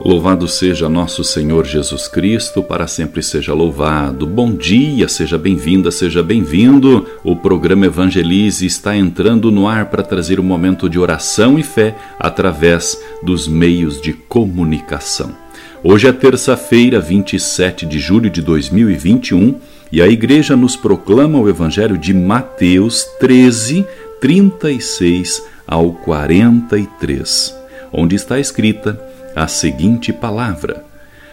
Louvado seja nosso Senhor Jesus Cristo, para sempre seja louvado. Bom dia, seja bem-vinda, seja bem-vindo. O programa Evangelize está entrando no ar para trazer um momento de oração e fé através dos meios de comunicação. Hoje é terça-feira, 27 de julho de 2021, e a igreja nos proclama o Evangelho de Mateus 13, 36 ao 43, onde está escrita a seguinte palavra: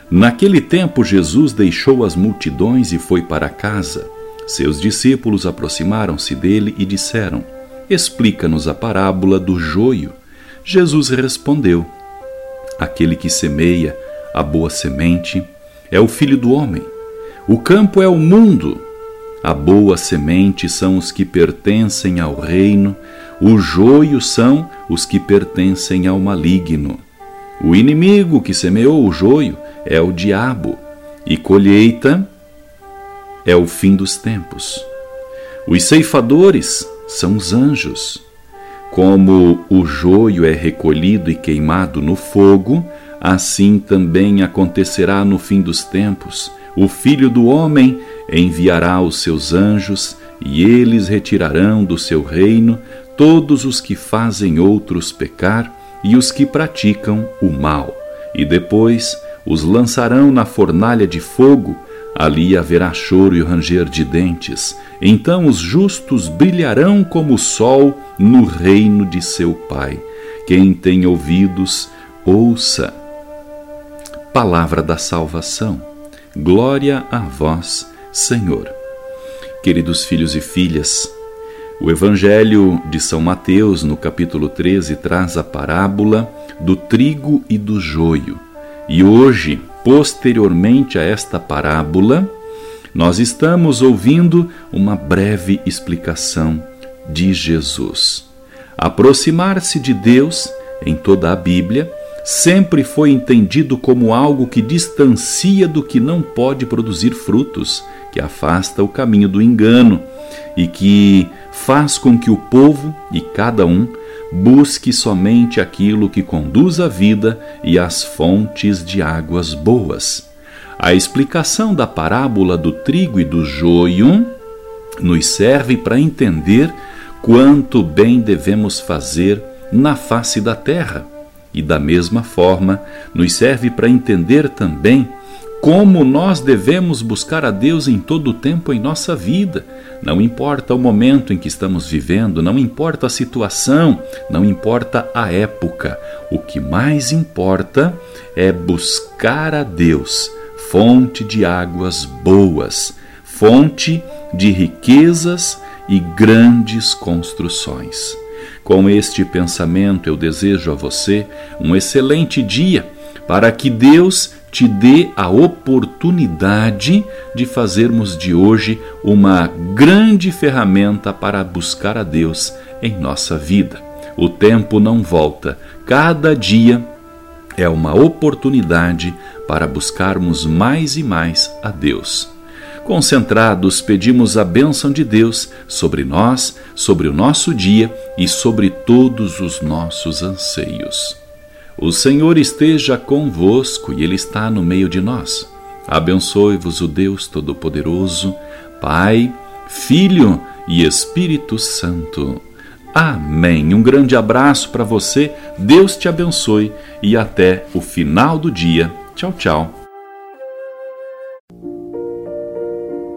Naquele tempo, Jesus deixou as multidões e foi para casa. Seus discípulos aproximaram-se dele e disseram: Explica-nos a parábola do joio. Jesus respondeu: Aquele que semeia a boa semente é o filho do homem. O campo é o mundo. A boa semente são os que pertencem ao reino, o joio são os que pertencem ao maligno. O inimigo que semeou o joio é o diabo, e colheita é o fim dos tempos. Os ceifadores são os anjos. Como o joio é recolhido e queimado no fogo, assim também acontecerá no fim dos tempos. O Filho do Homem enviará os seus anjos, e eles retirarão do seu reino todos os que fazem outros pecar e os que praticam o mal, e depois os lançarão na fornalha de fogo, ali haverá choro e ranger de dentes. Então os justos brilharão como o sol no reino de seu Pai. Quem tem ouvidos, ouça. Palavra da salvação. Glória a vós, Senhor. Queridos filhos e filhas, o Evangelho de São Mateus, no capítulo 13, traz a parábola do trigo e do joio. E hoje, posteriormente a esta parábola, nós estamos ouvindo uma breve explicação de Jesus. Aproximar-se de Deus, em toda a Bíblia, sempre foi entendido como algo que distancia do que não pode produzir frutos, que afasta o caminho do engano e que faz com que o povo e cada um busque somente aquilo que conduz à vida e às fontes de águas boas. A explicação da parábola do trigo e do joio nos serve para entender quanto bem devemos fazer na face da terra. E da mesma forma, nos serve para entender também como nós devemos buscar a Deus em todo o tempo em nossa vida. Não importa o momento em que estamos vivendo, não importa a situação, não importa a época. O que mais importa é buscar a Deus, fonte de águas boas, fonte de riquezas e grandes construções. Com este pensamento, eu desejo a você um excelente dia para que Deus te dê a oportunidade de fazermos de hoje uma grande ferramenta para buscar a Deus em nossa vida. O tempo não volta, cada dia é uma oportunidade para buscarmos mais e mais a Deus. Concentrados, pedimos a bênção de Deus sobre nós, sobre o nosso dia e sobre todos os nossos anseios. O Senhor esteja convosco e Ele está no meio de nós. Abençoe-vos o Deus Todo-Poderoso, Pai, Filho e Espírito Santo. Amém. Um grande abraço para você, Deus te abençoe e até o final do dia. Tchau, tchau.